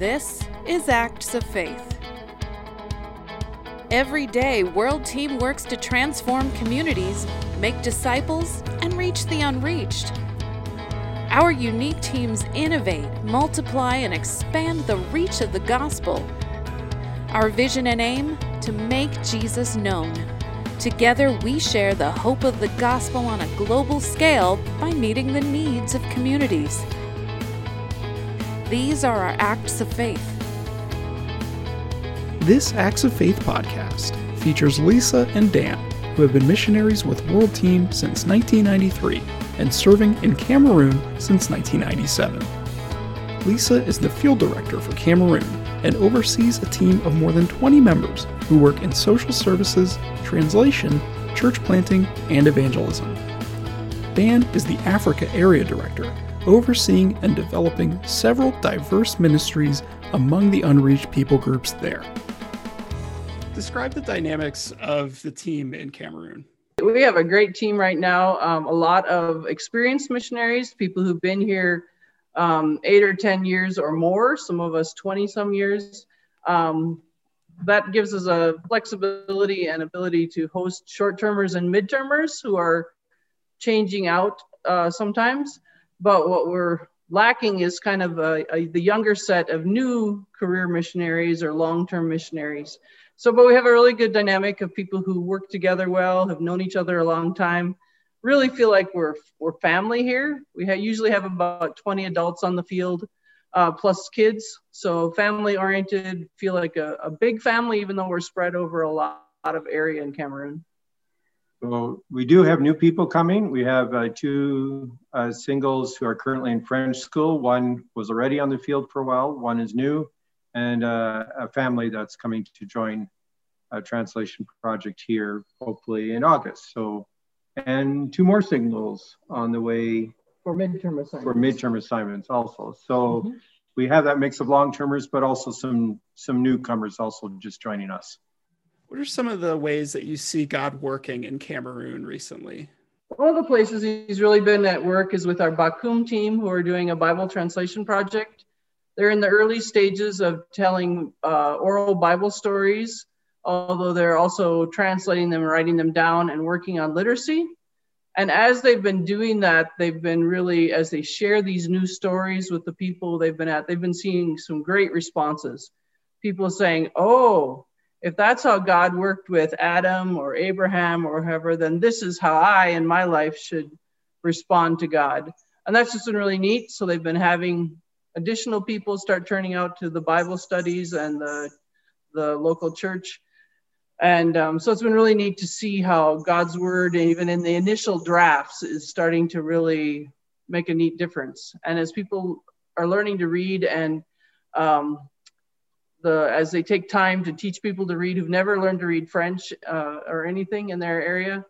This is Acts of Faith. Every day, World Team works to transform communities, make disciples, and reach the unreached. Our unique teams innovate, multiply, and expand the reach of the gospel. Our vision and aim to make Jesus known. Together, we share the hope of the gospel on a global scale by meeting the needs of communities. These are our acts of faith. This Acts of Faith podcast features Lisa and Dan, who have been missionaries with World Team since 1993 and serving in Cameroon since 1997. Lisa is the field director for Cameroon and oversees a team of more than 20 members who work in social services, translation, church planting, and evangelism. Dan is the Africa Area Director, overseeing and developing several diverse ministries among the unreached people groups there describe the dynamics of the team in Cameroon. We have a great team right now. Um, a lot of experienced missionaries, people who've been here um, eight or 10 years or more, some of us 20 some years. Um, that gives us a flexibility and ability to host short termers and mid termers who are changing out uh, sometimes. But what we're lacking is kind of a, a, the younger set of new career missionaries or long term missionaries. So, but we have a really good dynamic of people who work together well, have known each other a long time, really feel like we're we're family here. We ha- usually have about 20 adults on the field, uh, plus kids. So family oriented, feel like a, a, big family, even though we're spread over a lot, lot of area in Cameroon. So we do have new people coming. We have uh, two uh, singles who are currently in French school. One was already on the field for a while. One is new and uh, a family that's coming to join a translation project here, hopefully in August. So, and two more singles on the way for midterm assignments. For midterm assignments also. So mm-hmm. we have that mix of long-termers, but also some some newcomers also just joining us. What are some of the ways that you see God working in Cameroon recently? One of the places he's really been at work is with our Bakum team, who are doing a Bible translation project. They're in the early stages of telling uh, oral Bible stories, although they're also translating them, writing them down, and working on literacy. And as they've been doing that, they've been really, as they share these new stories with the people they've been at, they've been seeing some great responses. People saying, oh, if that's how God worked with Adam or Abraham or whoever, then this is how I in my life should respond to God. And that's just been really neat. So they've been having additional people start turning out to the Bible studies and the, the local church. And um, so it's been really neat to see how God's word, even in the initial drafts, is starting to really make a neat difference. And as people are learning to read and um, the as they take time to teach people to read who've never learned to read French uh, or anything in their area,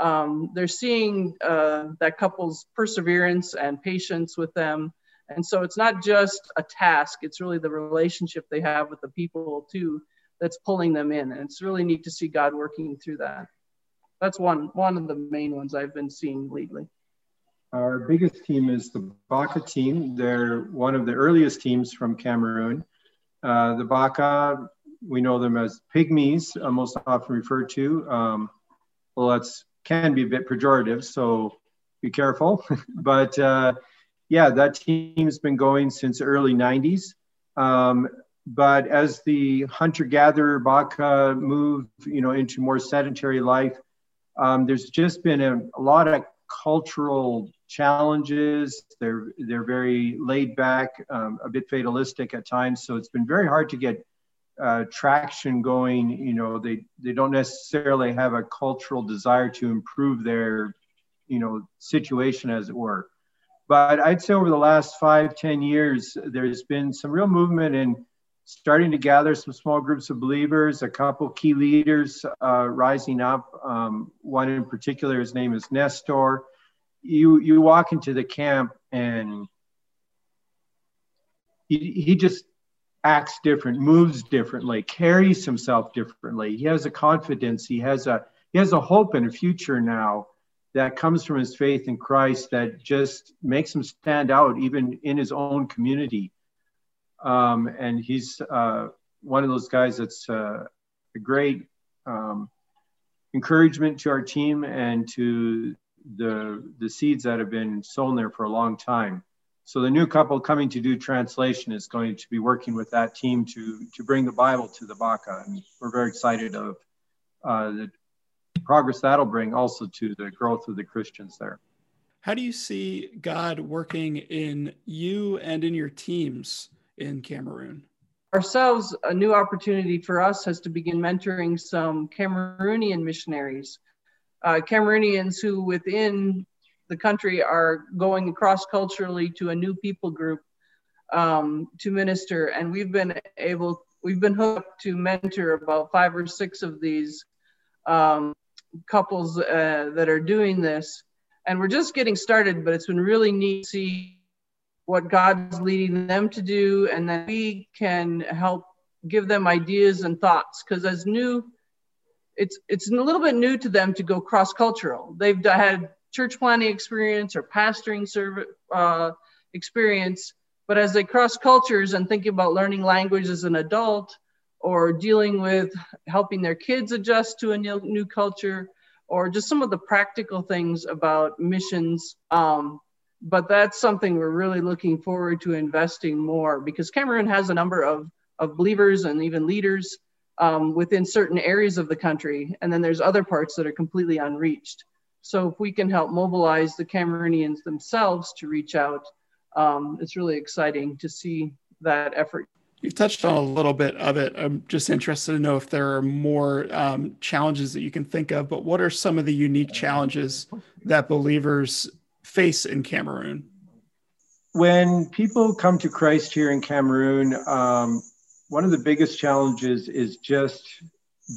um, they're seeing uh, that couple's perseverance and patience with them and so it's not just a task, it's really the relationship they have with the people too that's pulling them in. And it's really neat to see God working through that. That's one one of the main ones I've been seeing lately. Our biggest team is the Baka team. They're one of the earliest teams from Cameroon. Uh, the Baka, we know them as pygmies, uh, most often referred to. Um, well, that's can be a bit pejorative, so be careful. but uh, yeah, that team's been going since early 90s. Um, but as the hunter-gatherer Baka move, you know, into more sedentary life, um, there's just been a, a, lot of cultural challenges. They're they're very laid back, um, a bit fatalistic at times. So it's been very hard to get uh, traction going. You know, they they don't necessarily have a cultural desire to improve their, you know, situation as it were. But I'd say over the last five, ten years, there's been some real movement in starting to gather some small groups of believers, a couple key leaders uh, rising up. Um, one in particular, his name is Nestor. You, you walk into the camp and he, he just acts different, moves differently, carries himself differently. He has a confidence. He has a he has a hope and a future now that comes from his faith in Christ that just makes him stand out even in his own community. Um, and he's uh, one of those guys that's uh, a great um, encouragement to our team and to the, the seeds that have been sown there for a long time. So the new couple coming to do translation is going to be working with that team to, to bring the Bible to the Baka. And we're very excited of uh, the progress that'll bring also to the growth of the Christians there. How do you see God working in you and in your teams in Cameroon? Ourselves, a new opportunity for us has to begin mentoring some Cameroonian missionaries, uh, Cameroonians who within the country are going cross culturally to a new people group um, to minister. And we've been able, we've been hooked to mentor about five or six of these um, couples uh, that are doing this. And we're just getting started, but it's been really neat to see what God's leading them to do, and then we can help give them ideas and thoughts. Because as new, it's it's a little bit new to them to go cross cultural. They've had church planting experience or pastoring service uh, experience, but as they cross cultures and thinking about learning language as an adult, or dealing with helping their kids adjust to a new, new culture, or just some of the practical things about missions. Um, but that's something we're really looking forward to investing more because Cameroon has a number of, of believers and even leaders um, within certain areas of the country. And then there's other parts that are completely unreached. So if we can help mobilize the Cameroonians themselves to reach out, um, it's really exciting to see that effort You've touched on a little bit of it. I'm just interested to know if there are more um, challenges that you can think of, but what are some of the unique challenges that believers face in Cameroon? When people come to Christ here in Cameroon, um, one of the biggest challenges is just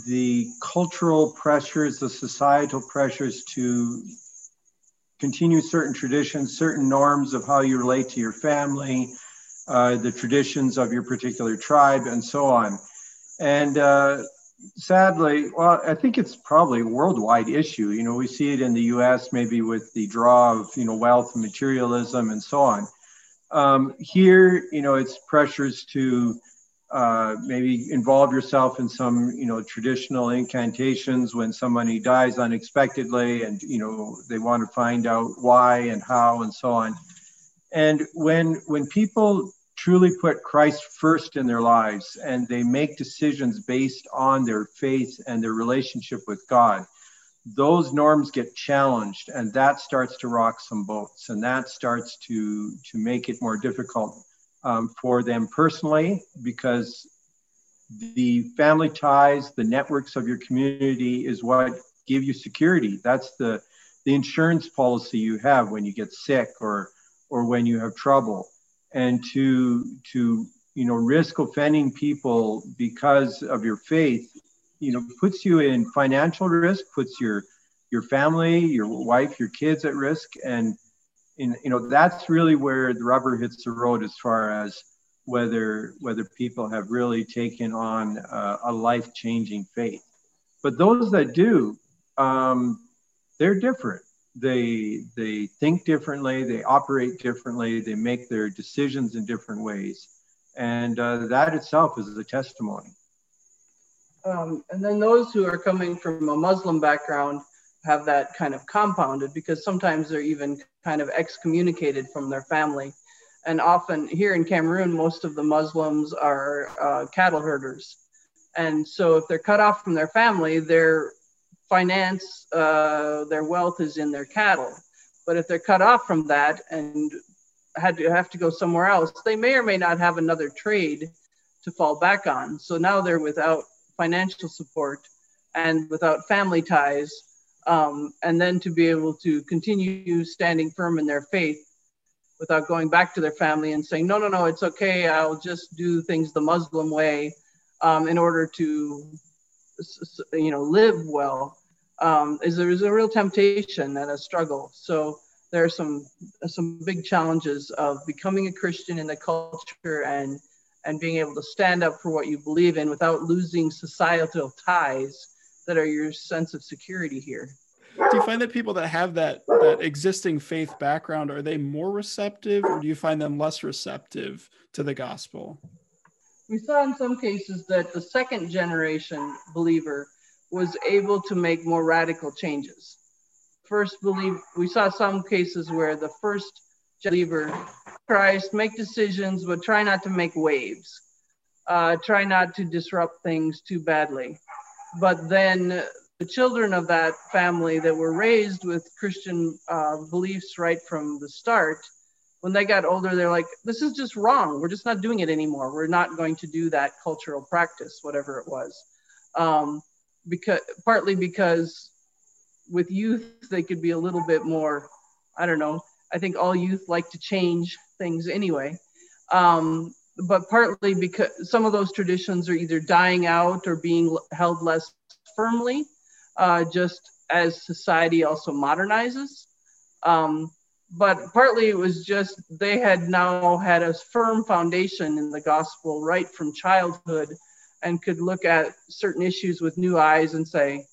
the cultural pressures, the societal pressures to continue certain traditions, certain norms of how you relate to your family, uh, the traditions of your particular tribe, and so on. And uh, sadly, well, I think it's probably a worldwide issue. You know, we see it in the U.S. maybe with the draw of you know wealth and materialism and so on. Um, here, you know, it's pressures to uh, maybe involve yourself in some you know traditional incantations when somebody dies unexpectedly, and you know they want to find out why and how and so on. And when when people truly put Christ first in their lives and they make decisions based on their faith and their relationship with God, those norms get challenged and that starts to rock some boats and that starts to, to make it more difficult um, for them personally because the family ties, the networks of your community is what give you security. That's the, the insurance policy you have when you get sick or, or when you have trouble and to to you know risk offending people because of your faith you know puts you in financial risk puts your your family your wife your kids at risk and in, you know that's really where the rubber hits the road as far as whether whether people have really taken on uh, a life changing faith. But those that do um, they're different. They they think differently they operate differently they make their decisions in different ways. And uh, that itself is a testimony. Um, and then those who are coming from a muslim background have that kind of compounded because sometimes they're even kind of excommunicated from their family and often here in cameroon most of the muslims are uh, cattle herders and so if they're cut off from their family they're finance uh, their wealth is in their cattle. But if they're cut off from that and had to have to go somewhere else, they may or may not have another trade to fall back on. So now they're without financial support and without family ties. Um, and then to be able to continue standing firm in their faith without going back to their family and saying, no, no, no, it's okay. I'll just do things the Muslim way um, in order to, you know, live well um, is there is a real temptation and a struggle. So there are some some big challenges of becoming a Christian in the culture and and being able to stand up for what you believe in without losing societal ties that are your sense of security here. Do you find that people that have that that existing faith background are they more receptive or do you find them less receptive to the gospel? we saw in some cases that the second generation believer was able to make more radical changes. First believe we saw some cases where the first believer Christ make decisions, but try not to make waves. Uh, try not to disrupt things too badly. But then the children of that family that were raised with Christian uh, beliefs right from the start when they got older, they're like, this is just wrong. We're just not doing it anymore. We're not going to do that cultural practice, whatever it was. Um, because partly because with youth, they could be a little bit more, I don't know. I think all youth like to change things anyway. Um, but partly because some of those traditions are either dying out or being held less firmly, uh, just as society also modernizes. Um, but partly it was just they had now had a firm foundation in the gospel right from childhood and could look at certain issues with new eyes and say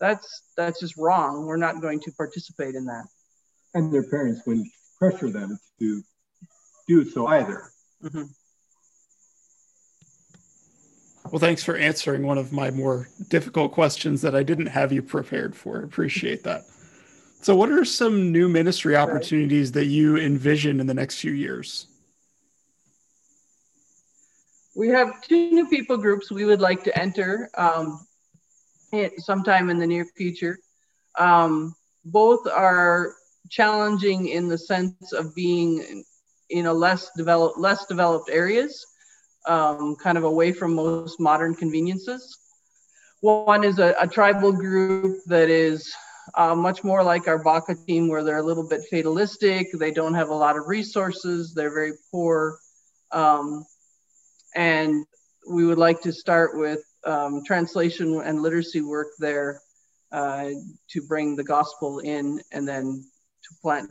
that's that's just wrong we're not going to participate in that and their parents wouldn't pressure them to do so either mm-hmm. Well thanks for answering one of my more difficult questions that i didn't have you prepared for appreciate that so, what are some new ministry opportunities that you envision in the next few years? We have two new people groups we would like to enter um, sometime in the near future. Um, both are challenging in the sense of being in a less developed, less developed areas, um, kind of away from most modern conveniences. One is a, a tribal group that is uh, much more like our Baka team, where they're a little bit fatalistic. They don't have a lot of resources. They're very poor. Um, and we would like to start with um, translation and literacy work there uh, to bring the gospel in and then to plant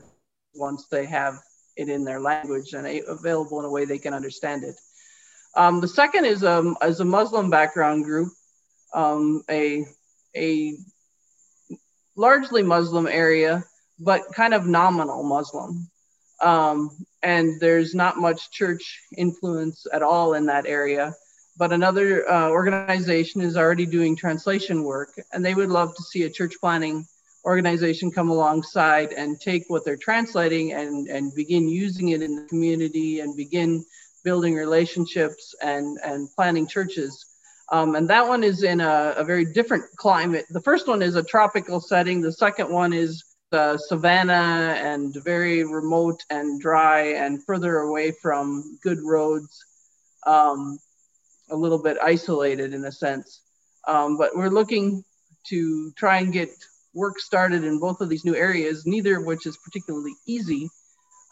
once they have it in their language and available in a way they can understand it. Um, the second is, um, is a Muslim background group, um, a, a largely Muslim area, but kind of nominal Muslim. Um, and there's not much church influence at all in that area. But another uh, organization is already doing translation work, and they would love to see a church planting organization come alongside and take what they're translating and, and begin using it in the community and begin building relationships and, and planting churches um, and that one is in a, a, very different climate. The first one is a tropical setting. The second one is the savanna and very remote and dry and further away from good roads, um, a little bit isolated in a sense. Um, but we're looking to try and get work started in both of these new areas, neither of which is particularly easy,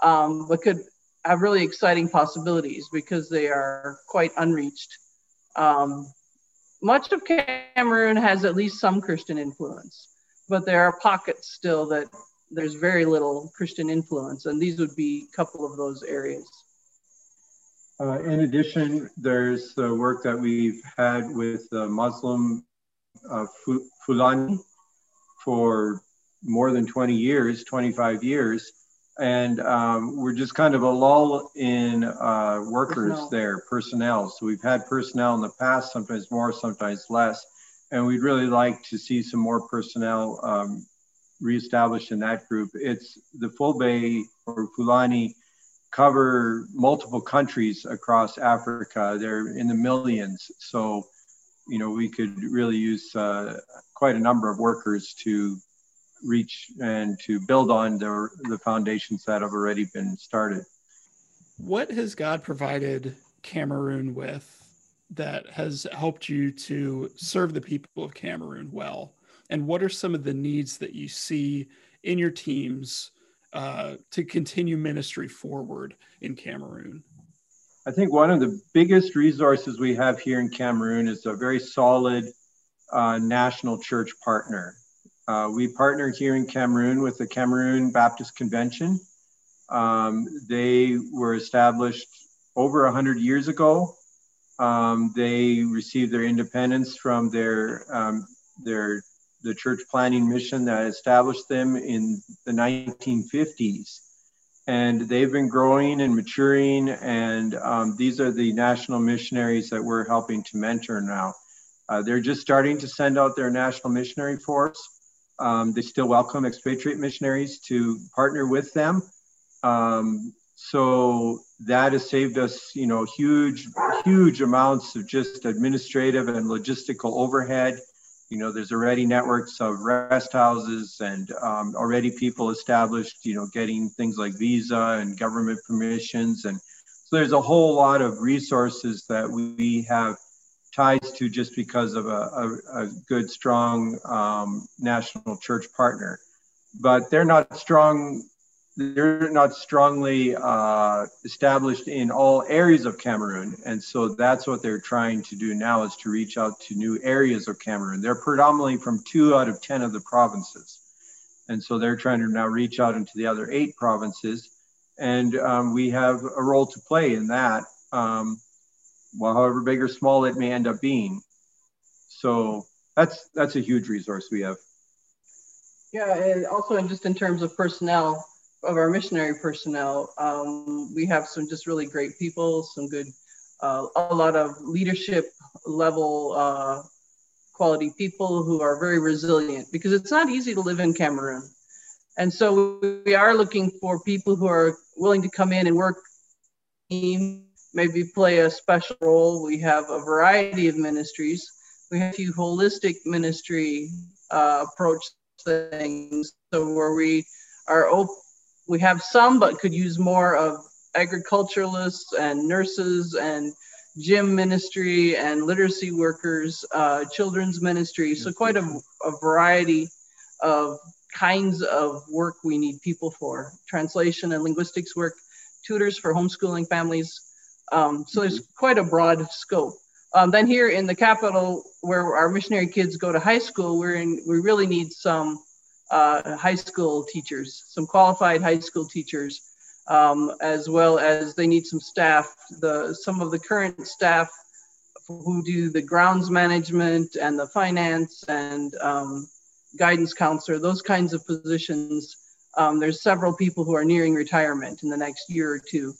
um, but could have really exciting possibilities because they are quite unreached. Um, much of Cameroon has at least some Christian influence, but there are pockets still that there's very little Christian influence, and these would be a couple of those areas. Uh, in addition, there's the work that we've had with the Muslim uh, Fulani for more than 20 years, 25 years, and um, we're just kind of a lull in uh, workers personnel. there, personnel. So we've had personnel in the past, sometimes more, sometimes less, and we'd really like to see some more personnel um, reestablished in that group. It's the Fulbe or Fulani cover multiple countries across Africa. They're in the millions, so you know we could really use uh, quite a number of workers to reach and to build on the, the foundations that have already been started. What has God provided Cameroon with that has helped you to serve the people of Cameroon well? And what are some of the needs that you see in your teams uh, to continue ministry forward in Cameroon? I think one of the biggest resources we have here in Cameroon is a very solid uh, national church partner. Uh, we partner here in Cameroon with the Cameroon Baptist Convention. Um, they were established over 100 years ago. Um, they received their independence from their, um, their, the church planting mission that established them in the 1950s. and they've been growing and maturing. And um, these are the national missionaries that we're helping to mentor now. Uh, they're just starting to send out their national missionary force. Um, they still welcome expatriate missionaries to partner with them. Um, so that has saved us, you know, huge, huge amounts of just administrative and logistical overhead. You know, there's already networks of rest houses and um, already people established, you know, getting things like visa and government permissions. And so there's a whole lot of resources that we have ties to just because of a, a, a good, strong um, national church partner. But they're not strong they're not strongly uh, established in all areas of Cameroon. And so that's what they're trying to do now is to reach out to new areas of Cameroon. They're predominantly from two out of 10 of the provinces. And so they're trying to now reach out into the other eight provinces. And um, we have a role to play in that, um, well, however big or small it may end up being. So that's that's a huge resource we have. Yeah, and also in just in terms of personnel, of our missionary personnel, um, we have some just really great people, some good, uh, a lot of leadership level uh, quality people who are very resilient because it's not easy to live in Cameroon. And so we are looking for people who are willing to come in and work, maybe play a special role. We have a variety of ministries. We have a few holistic ministry uh, approach things. So where we are open we have some, but could use more of agriculturalists and nurses and gym ministry and literacy workers, uh, children's ministry. So quite a, a, variety of kinds of work we need people for. Translation and linguistics work, tutors for homeschooling families. Um, so there's quite a broad scope. Um, then here in the capital, where our missionary kids go to high school, we're in, we really need some uh, high school teachers, some qualified high school teachers, um, as well as they need some staff. The some of the current staff who do the grounds management and the finance and um, guidance counselor, those kinds of positions. Um, there's several people who are nearing retirement in the next year or two,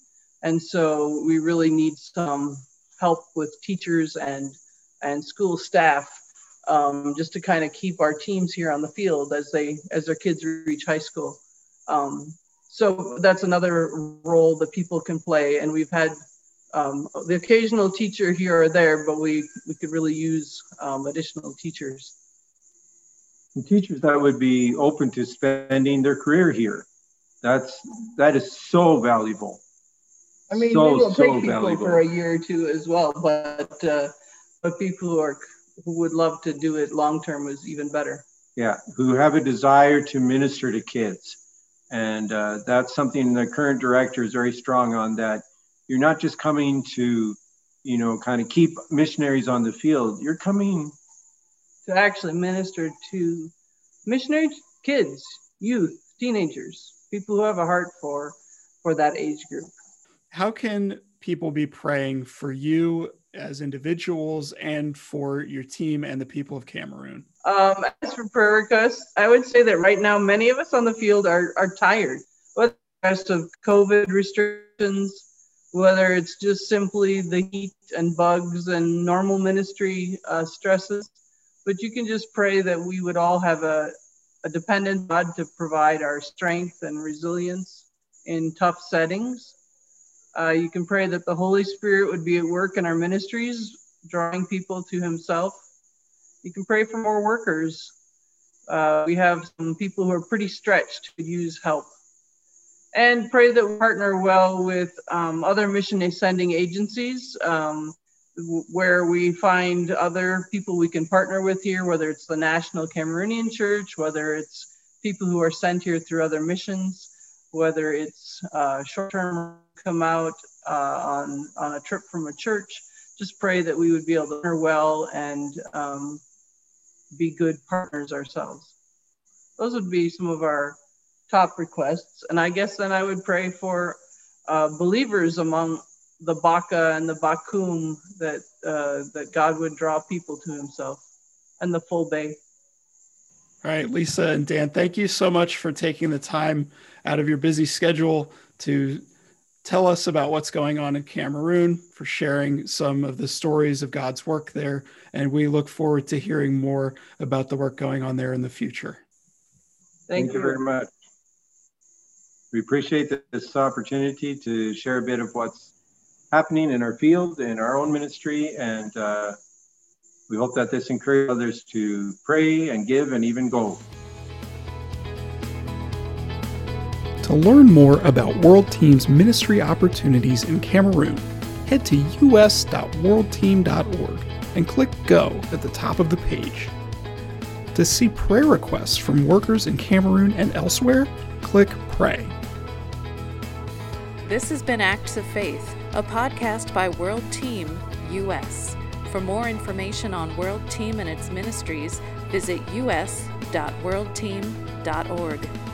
and so we really need some help with teachers and and school staff um, just to kind of keep our teams here on the field as they as their kids reach high school. Um, so that's another role that people can play, and we've had um, the occasional teacher here or there, but we we could really use um, additional teachers. And teachers that would be open to spending their career here. That's that is so valuable. I mean, so, we will so take people valuable. for a year or two as well, but uh, but people who are who would love to do it long term is even better. Yeah, who have a desire to minister to kids. And uh, that's something the current director is very strong on that you're not just coming to, you know, kind of keep missionaries on the field, you're coming to actually minister to missionary kids, youth, teenagers, people who have a heart for for that age group. How can people be praying for you as individuals and for your team and the people of Cameroon? Um, as for prayer requests, I would say that right now many of us on the field are, are tired, whether it's of COVID restrictions, whether it's just simply the heat and bugs and normal ministry uh, stresses. But you can just pray that we would all have a, a dependent God to provide our strength and resilience in tough settings uh, you can pray that the Holy Spirit would be at work in our ministries, drawing people to Himself. You can pray for more workers. Uh, we have some people who are pretty stretched who use help. And pray that we partner well with um, other mission sending agencies um, where we find other people we can partner with here, whether it's the National Cameroonian Church, whether it's people who are sent here through other missions, whether it's uh, short term come out uh, on, on a trip from a church, just pray that we would be able to learn well and um, be good partners ourselves. Those would be some of our top requests. And I guess then I would pray for uh, believers among the Baka and the Bakum that, uh, that God would draw people to himself and the Fulbe. All right, Lisa and Dan, thank you so much for taking the time out of your busy schedule to tell us about what's going on in Cameroon, for sharing some of the stories of God's work there. And we look forward to hearing more about the work going on there in the future. Thank, Thank you. you very much. We appreciate this opportunity to share a bit of what's happening in our field, in our own ministry, and uh, we hope that this encourages others to pray and give and even go. To learn more about World Team's ministry opportunities in Cameroon, head to us.worldteam.org and click Go at the top of the page. To see prayer requests from workers in Cameroon and elsewhere, click Pray. This has been Acts of Faith, a podcast by World Team US. For more information on World Team and its ministries, visit us.worldteam.org.